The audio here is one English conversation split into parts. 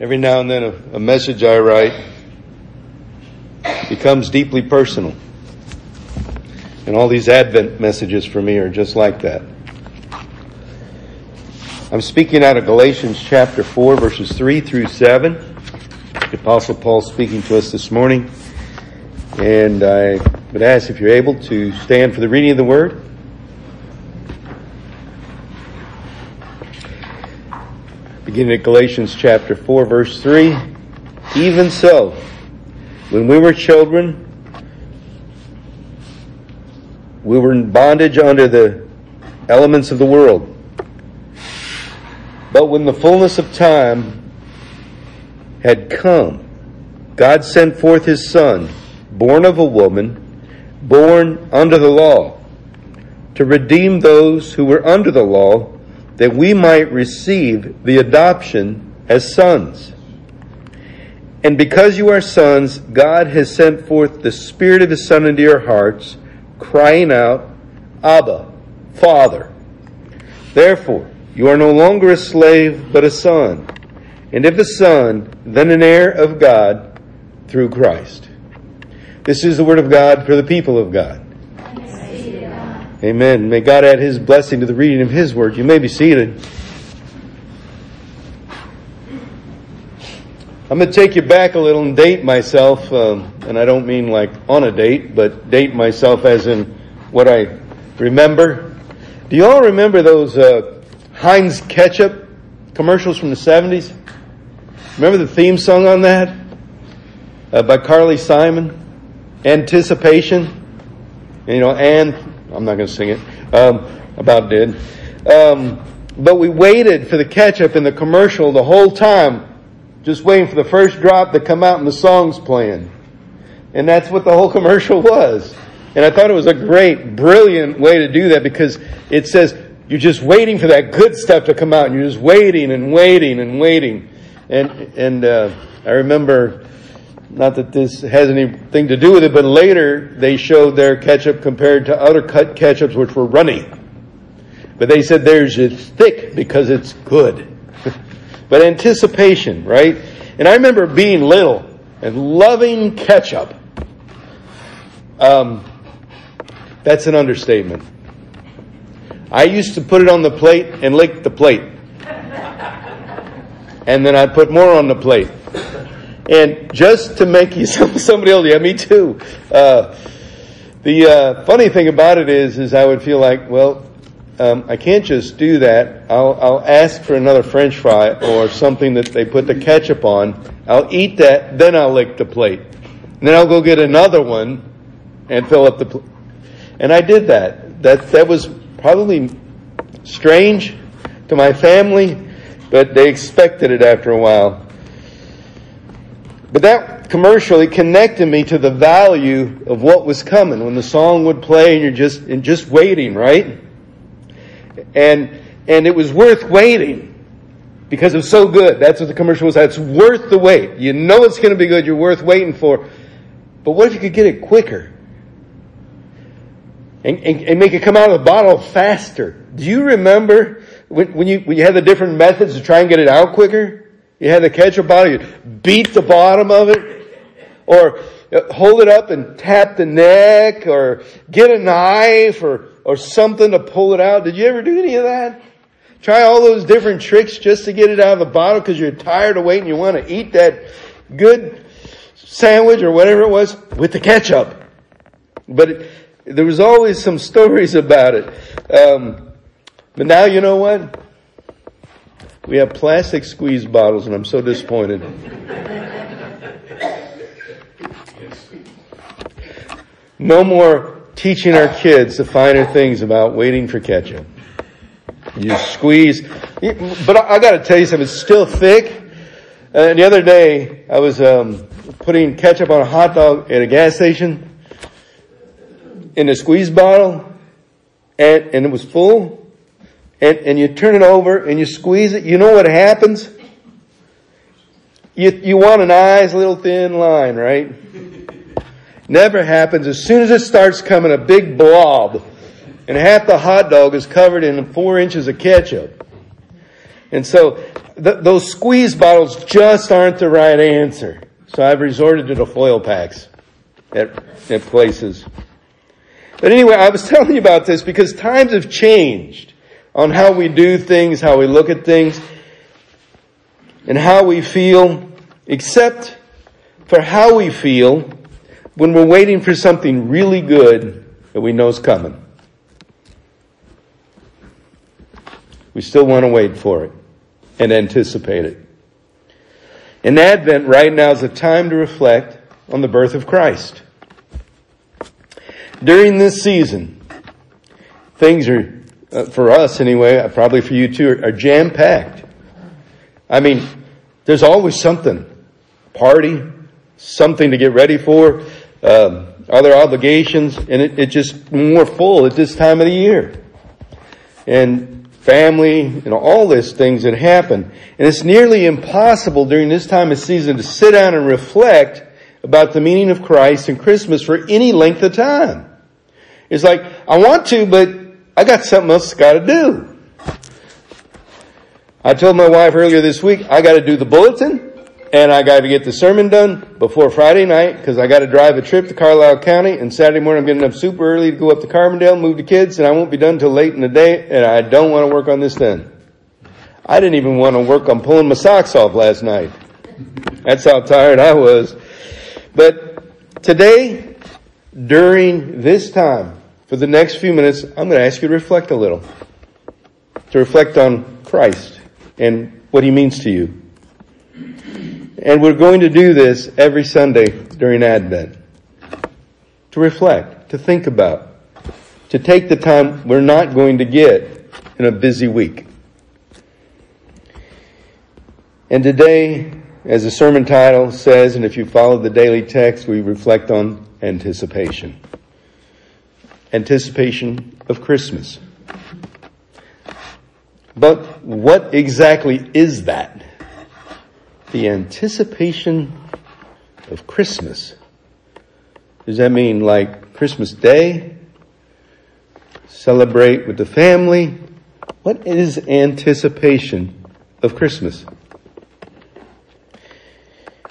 Every now and then a, a message I write becomes deeply personal. And all these Advent messages for me are just like that. I'm speaking out of Galatians chapter 4 verses 3 through 7. The Apostle Paul speaking to us this morning. And I would ask if you're able to stand for the reading of the Word. At Galatians chapter 4 verse 3. Even so, when we were children, we were in bondage under the elements of the world. But when the fullness of time had come, God sent forth his son, born of a woman, born under the law, to redeem those who were under the law, that we might receive the adoption as sons. And because you are sons, God has sent forth the Spirit of His Son into your hearts, crying out, Abba, Father. Therefore, you are no longer a slave, but a son. And if a son, then an heir of God through Christ. This is the word of God for the people of God. Amen. May God add His blessing to the reading of His word. You may be seated. I'm going to take you back a little and date myself, um, and I don't mean like on a date, but date myself as in what I remember. Do you all remember those uh, Heinz ketchup commercials from the 70s? Remember the theme song on that? Uh, by Carly Simon? Anticipation? You know, and, I'm not going to sing it, um, about did. Um, but we waited for the ketchup in the commercial the whole time just waiting for the first drop to come out and the song's playing. And that's what the whole commercial was. And I thought it was a great, brilliant way to do that because it says you're just waiting for that good stuff to come out and you're just waiting and waiting and waiting. And, and, uh, I remember, not that this has anything to do with it, but later they showed their ketchup compared to other cut ketchups which were runny. But they said theirs is thick because it's good but anticipation, right? And I remember being little and loving ketchup. Um, that's an understatement. I used to put it on the plate and lick the plate. And then I'd put more on the plate. And just to make you somebody else, yeah, me too. Uh, the uh, funny thing about it is, is I would feel like, well, um, I can't just do that. I'll, I'll ask for another French fry or something that they put the ketchup on. I'll eat that, then I'll lick the plate. And then I'll go get another one and fill up the plate. And I did that. That that was probably strange to my family, but they expected it after a while. But that commercially connected me to the value of what was coming. When the song would play and you're just, and just waiting, right? And, and it was worth waiting because it was so good. That's what the commercial was. It's worth the wait. You know it's going to be good. You're worth waiting for. But what if you could get it quicker? And, and, and make it come out of the bottle faster. Do you remember when, when you, when you had the different methods to try and get it out quicker? You had to catch ketchup bottle, you beat the bottom of it, or hold it up and tap the neck, or get a knife, or or something to pull it out. Did you ever do any of that? Try all those different tricks just to get it out of the bottle because you're tired of waiting. You want to eat that good sandwich or whatever it was with the ketchup. But it, there was always some stories about it. Um, but now you know what? We have plastic squeeze bottles, and I'm so disappointed. No more teaching our kids the finer things about waiting for ketchup. You squeeze, but I, got to tell you something. It's still thick. And uh, the other day, I was um, putting ketchup on a hot dog at a gas station in a squeeze bottle, and and it was full. And and you turn it over and you squeeze it. You know what happens? You you want a nice little thin line, right? Never happens. As soon as it starts coming, a big blob, and half the hot dog is covered in four inches of ketchup. And so th- those squeeze bottles just aren't the right answer. So I've resorted to the foil packs at, at places. But anyway, I was telling you about this because times have changed on how we do things, how we look at things, and how we feel, except for how we feel when we're waiting for something really good that we know is coming. We still want to wait for it and anticipate it. And Advent right now is a time to reflect on the birth of Christ. During this season, things are, uh, for us anyway, uh, probably for you too, are, jam packed. I mean, there's always something. Party, something to get ready for, um, other obligations, and it, it's just more full at this time of the year. And family, and all these things that happen. And it's nearly impossible during this time of season to sit down and reflect about the meaning of Christ and Christmas for any length of time. It's like, I want to, but I got something else got to do. I told my wife earlier this week, I got to do the bulletin and I got to get the sermon done before Friday night because I got to drive a trip to Carlisle County and Saturday morning I'm getting up super early to go up to Carbondale, move the kids and I won't be done till late in the day and I don't want to work on this then. I didn't even want to work on pulling my socks off last night. That's how tired I was. But today, during this time, for the next few minutes, I'm going to ask you to reflect a little. To reflect on Christ and what He means to you. And we're going to do this every Sunday during Advent. To reflect, to think about, to take the time we're not going to get in a busy week. And today, as the sermon title says, and if you follow the daily text, we reflect on anticipation. Anticipation of Christmas. But what exactly is that? the anticipation of Christmas. Does that mean like Christmas Day? Celebrate with the family? What is anticipation of Christmas?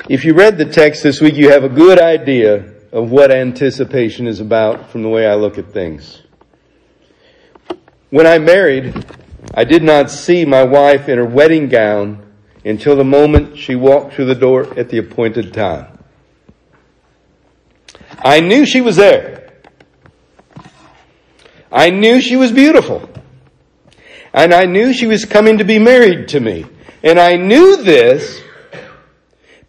If you read the text this week, you have a good idea of what anticipation is about from the way I look at things. When I married, I did not see my wife in her wedding gown until the moment she walked through the door at the appointed time. I knew she was there. I knew she was beautiful. And I knew she was coming to be married to me. And I knew this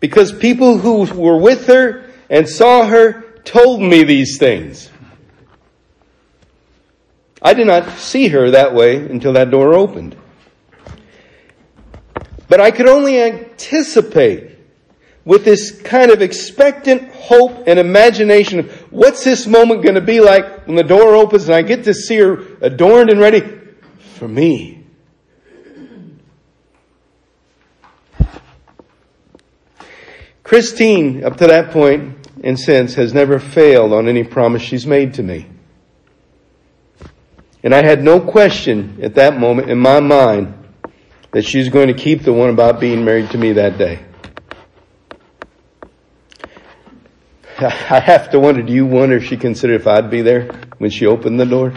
because people who were with her and saw her told me these things. I did not see her that way until that door opened. But I could only anticipate with this kind of expectant hope and imagination of what's this moment going to be like when the door opens and I get to see her adorned and ready for me. Christine, up to that point and since, has never failed on any promise she's made to me. And I had no question at that moment in my mind that she's going to keep the one about being married to me that day. I have to wonder, do you wonder if she considered if I'd be there when she opened the door?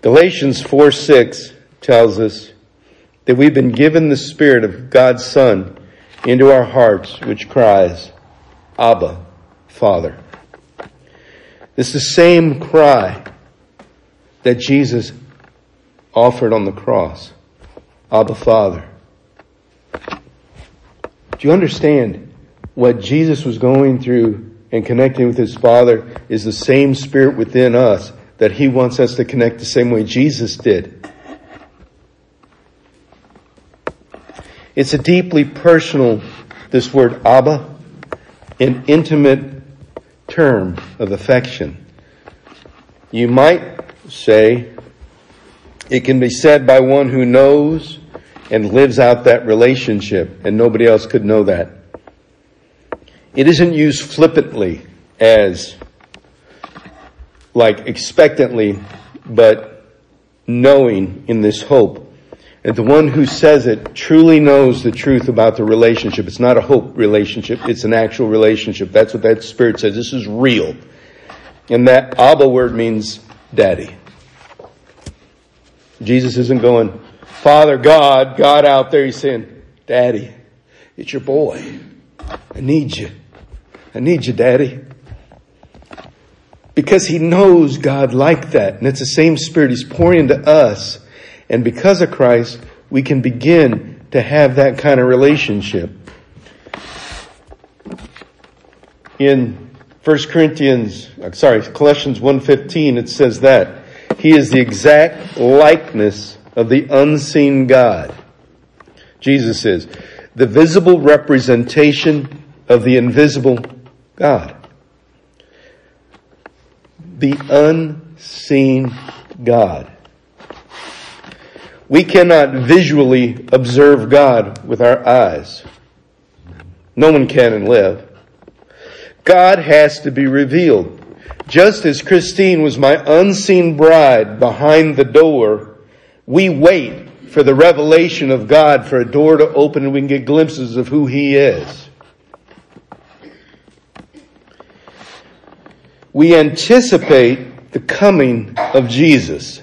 Galatians 4 6 tells us that we've been given the Spirit of God's Son into our hearts, which cries, Abba, Father. It's the same cry that Jesus offered on the cross. Abba Father. Do you understand what Jesus was going through and connecting with his Father is the same Spirit within us that he wants us to connect the same way Jesus did? It's a deeply personal, this word Abba, an intimate term of affection. You might say it can be said by one who knows and lives out that relationship, and nobody else could know that. It isn't used flippantly as like expectantly, but knowing in this hope. And the one who says it truly knows the truth about the relationship. It's not a hope relationship, it's an actual relationship. That's what that spirit says. This is real. And that Abba word means daddy. Jesus isn't going, Father God, God out there. He's saying, Daddy, it's your boy. I need you. I need you, Daddy. Because he knows God like that. And it's the same spirit he's pouring into us. And because of Christ, we can begin to have that kind of relationship. In 1 Corinthians, sorry, Colossians 1.15, it says that. He is the exact likeness of the unseen God. Jesus is the visible representation of the invisible God. The unseen God. We cannot visually observe God with our eyes. No one can and live. God has to be revealed. Just as Christine was my unseen bride behind the door, we wait for the revelation of God for a door to open and we can get glimpses of who He is. We anticipate the coming of Jesus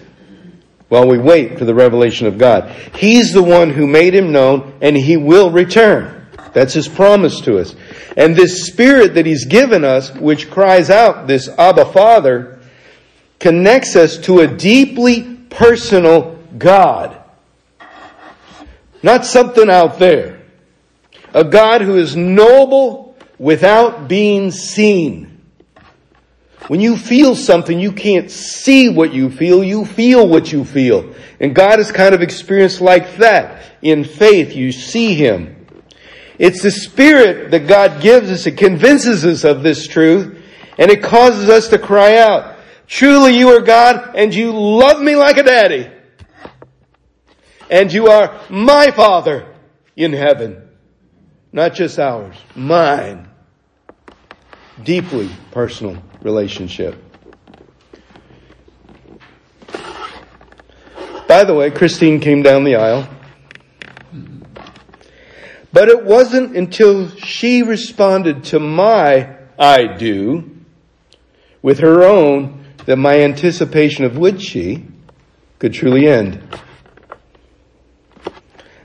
while we wait for the revelation of God. He's the one who made Him known and He will return. That's His promise to us. And this Spirit that He's given us, which cries out, this Abba Father, connects us to a deeply personal God. Not something out there. A God who is noble without being seen. When you feel something, you can't see what you feel, you feel what you feel. And God is kind of experienced like that. In faith, you see Him. It's the Spirit that God gives us. It convinces us of this truth. And it causes us to cry out, truly you are God and you love me like a daddy and you are my Father in heaven. Not just ours, mine. Deeply personal relationship. By the way, Christine came down the aisle. But it wasn't until she responded to my I do with her own that my anticipation of would she could truly end.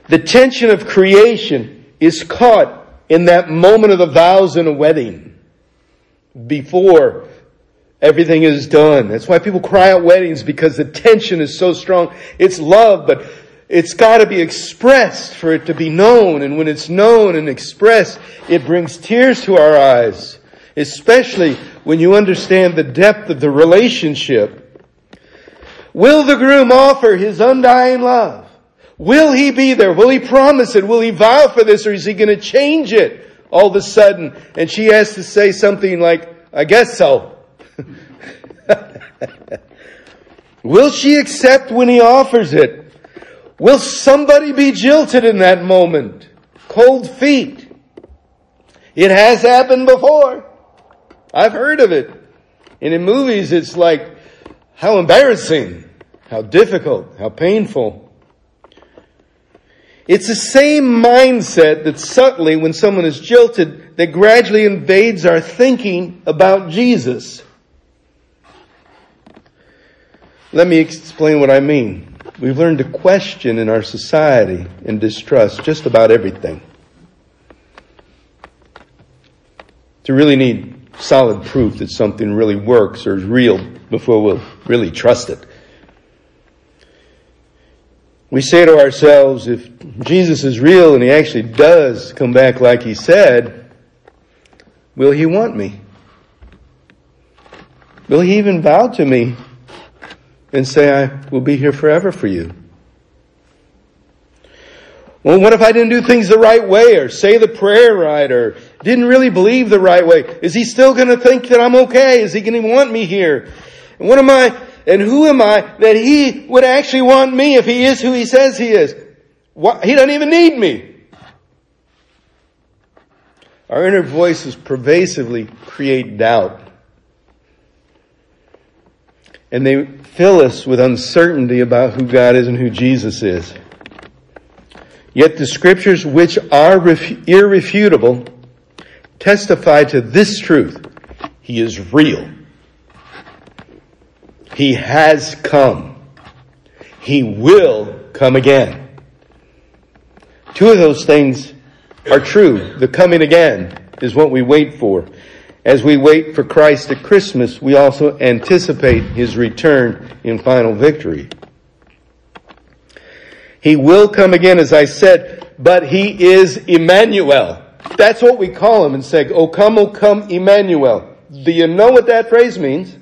The tension of creation is caught in that moment of the vows in a wedding before everything is done. That's why people cry at weddings because the tension is so strong. It's love, but it's got to be expressed for it to be known. And when it's known and expressed, it brings tears to our eyes, especially when you understand the depth of the relationship. Will the groom offer his undying love? Will he be there? Will he promise it? Will he vow for this or is he going to change it all of a sudden? And she has to say something like, I guess so. Will she accept when he offers it? Will somebody be jilted in that moment? Cold feet. It has happened before. I've heard of it. And in movies, it's like, how embarrassing, how difficult, how painful. It's the same mindset that subtly, when someone is jilted, that gradually invades our thinking about Jesus. Let me explain what I mean. We've learned to question in our society and distrust just about everything. To really need solid proof that something really works or is real before we'll really trust it. We say to ourselves, if Jesus is real and he actually does come back like he said, will he want me? Will he even bow to me and say, I will be here forever for you? Well, what if I didn't do things the right way or say the prayer right or didn't really believe the right way? Is he still going to think that I'm okay? Is he going to want me here? And what am I and who am I that he would actually want me if he is who he says he is? He doesn't even need me. Our inner voices pervasively create doubt. And they fill us with uncertainty about who God is and who Jesus is. Yet the scriptures, which are ref- irrefutable, testify to this truth. He is real. He has come. He will come again. Two of those things are true. The coming again is what we wait for. As we wait for Christ at Christmas, we also anticipate His return in final victory. He will come again, as I said, but He is Emmanuel. That's what we call Him and say, O come, O come, Emmanuel. Do you know what that phrase means?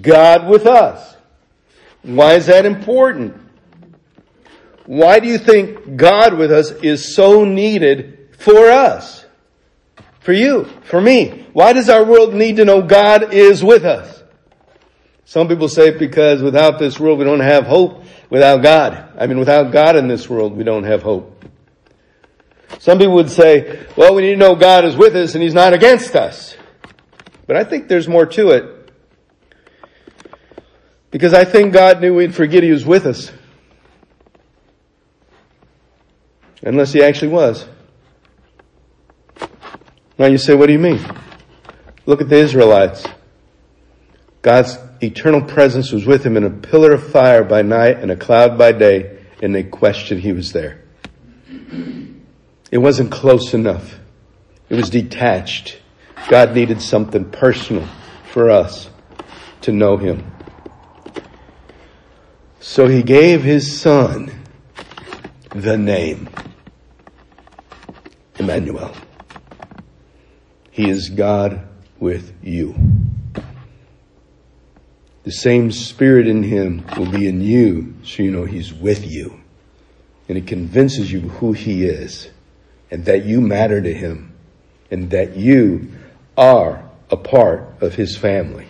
God with us. Why is that important? Why do you think God with us is so needed for us? For you, for me. Why does our world need to know God is with us? Some people say because without this world we don't have hope without God. I mean, without God in this world we don't have hope. Some people would say, well, we need to know God is with us and He's not against us. But I think there's more to it. Because I think God knew we'd forget He was with us. Unless He actually was. Now you say, what do you mean? Look at the Israelites. God's eternal presence was with him in a pillar of fire by night and a cloud by day, and they questioned he was there. It wasn't close enough. It was detached. God needed something personal for us to know him. So he gave his son the name Emmanuel. He is God with you. The same spirit in him will be in you so you know he's with you. And it convinces you who he is and that you matter to him and that you are a part of his family.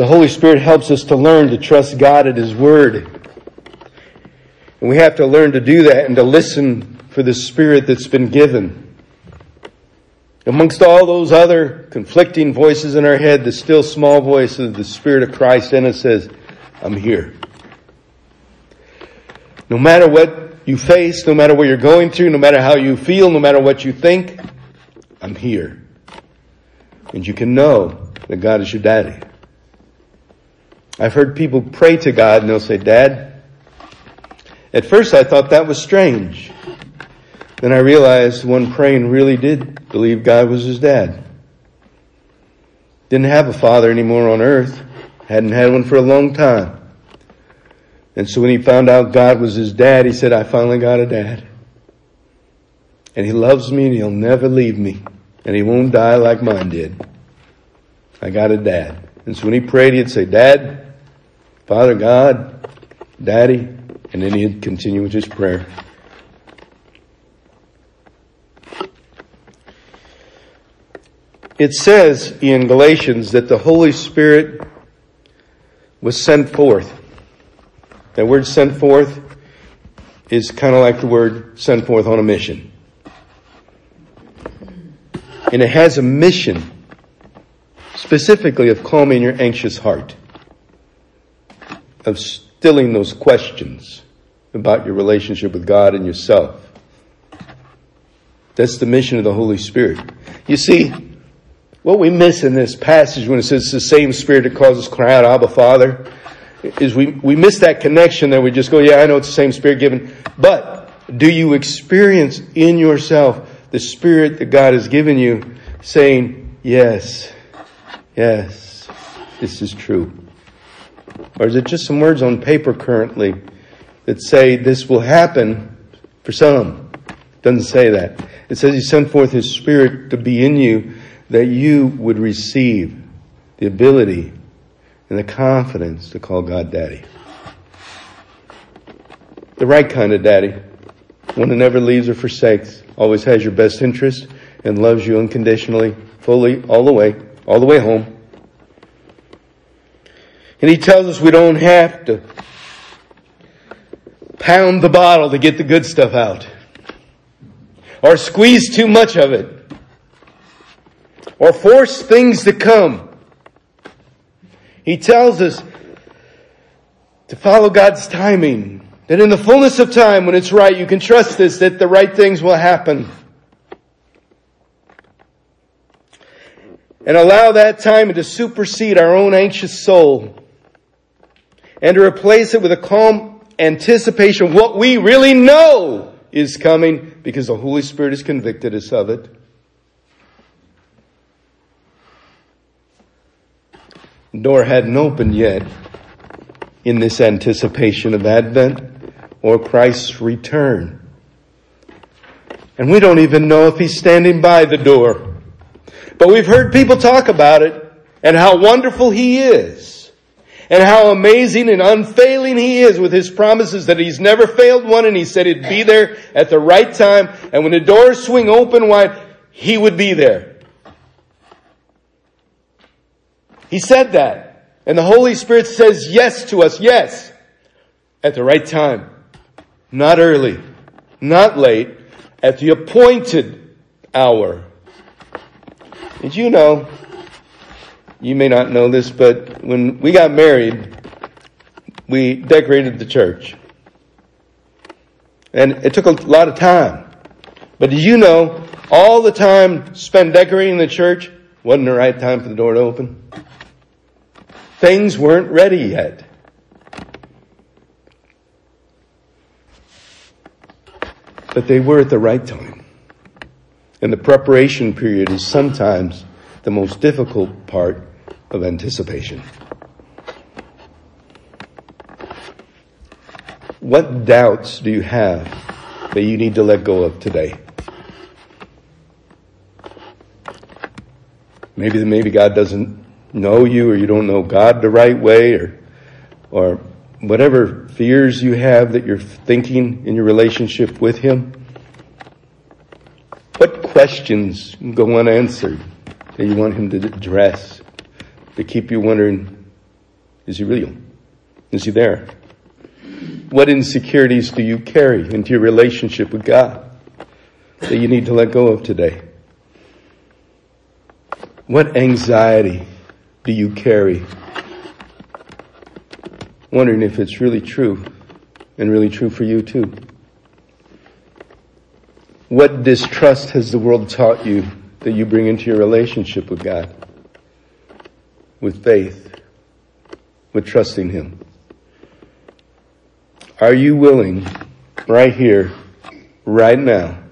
The Holy Spirit helps us to learn to trust God at His Word. And we have to learn to do that and to listen for the Spirit that's been given. Amongst all those other conflicting voices in our head, the still small voice of the Spirit of Christ in us says, I'm here. No matter what you face, no matter what you're going through, no matter how you feel, no matter what you think, I'm here. And you can know that God is your daddy. I've heard people pray to God and they'll say, Dad, at first I thought that was strange. Then I realized one praying really did believe God was his dad. Didn't have a father anymore on earth. Hadn't had one for a long time. And so when he found out God was his dad, he said, I finally got a dad. And he loves me and he'll never leave me. And he won't die like mine did. I got a dad. And so when he prayed, he'd say, Dad, Father God, Daddy, and then he'd continue with his prayer. It says in Galatians that the Holy Spirit was sent forth. That word sent forth is kind of like the word sent forth on a mission. And it has a mission specifically of calming your anxious heart, of stilling those questions about your relationship with God and yourself. That's the mission of the Holy Spirit. You see, what we miss in this passage when it says it's the same Spirit that causes cry out, Abba Father, is we, we miss that connection that We just go, yeah, I know it's the same Spirit given. But do you experience in yourself the Spirit that God has given you saying, yes, yes, this is true? Or is it just some words on paper currently that say this will happen for some? It doesn't say that. It says He sent forth His Spirit to be in you that you would receive the ability and the confidence to call God Daddy. The right kind of daddy. One who never leaves or forsakes, always has your best interest and loves you unconditionally, fully, all the way, all the way home. And he tells us we don't have to pound the bottle to get the good stuff out. Or squeeze too much of it. Or force things to come. He tells us to follow God's timing. That in the fullness of time, when it's right, you can trust this, that the right things will happen. And allow that time to supersede our own anxious soul and to replace it with a calm anticipation of what we really know is coming because the Holy Spirit has convicted us of it. The door hadn't opened yet in this anticipation of Advent or Christ's return. And we don't even know if He's standing by the door. But we've heard people talk about it and how wonderful He is and how amazing and unfailing He is with His promises that He's never failed one and He said He'd be there at the right time and when the doors swing open wide, He would be there. He said that. And the Holy Spirit says yes to us, yes, at the right time. Not early, not late, at the appointed hour. Did you know, you may not know this, but when we got married, we decorated the church. And it took a lot of time. But did you know, all the time spent decorating the church wasn't the right time for the door to open? Things weren't ready yet. But they were at the right time. And the preparation period is sometimes the most difficult part of anticipation. What doubts do you have that you need to let go of today? Maybe, maybe God doesn't know you or you don't know God the right way or, or whatever fears you have that you're thinking in your relationship with Him. What questions go unanswered that you want Him to address to keep you wondering, is He real? Is He there? What insecurities do you carry into your relationship with God that you need to let go of today? What anxiety do you carry? Wondering if it's really true and really true for you too. What distrust has the world taught you that you bring into your relationship with God? With faith, with trusting Him. Are you willing right here, right now,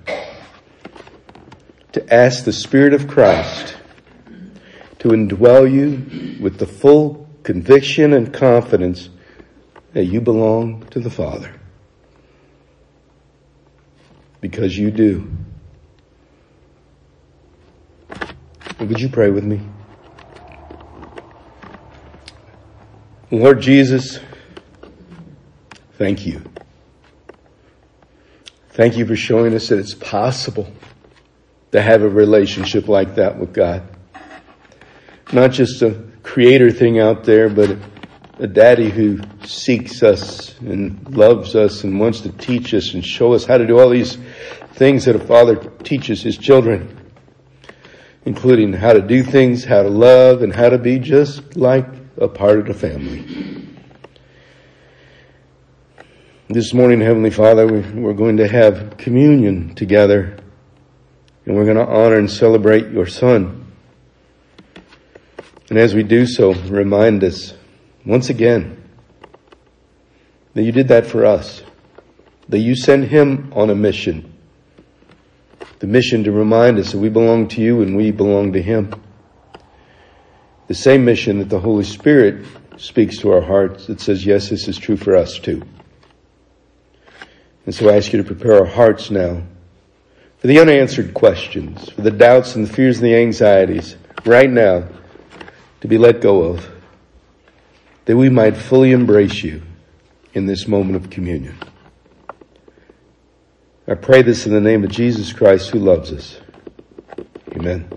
to ask the Spirit of Christ to indwell you with the full conviction and confidence that you belong to the Father. Because you do. Would you pray with me? Lord Jesus, thank you. Thank you for showing us that it's possible to have a relationship like that with God not just a creator thing out there, but a daddy who seeks us and loves us and wants to teach us and show us how to do all these things that a father teaches his children, including how to do things, how to love, and how to be just like a part of the family. This morning, Heavenly Father, we're going to have communion together and we're going to honor and celebrate your son. And as we do so, remind us once again that you did that for us, that you sent him on a mission. The mission to remind us that we belong to you and we belong to him. The same mission that the Holy Spirit speaks to our hearts that says, yes, this is true for us too. And so I ask you to prepare our hearts now for the unanswered questions, for the doubts and the fears and the anxieties right now to be let go of, that we might fully embrace you in this moment of communion. I pray this in the name of Jesus Christ who loves us. Amen.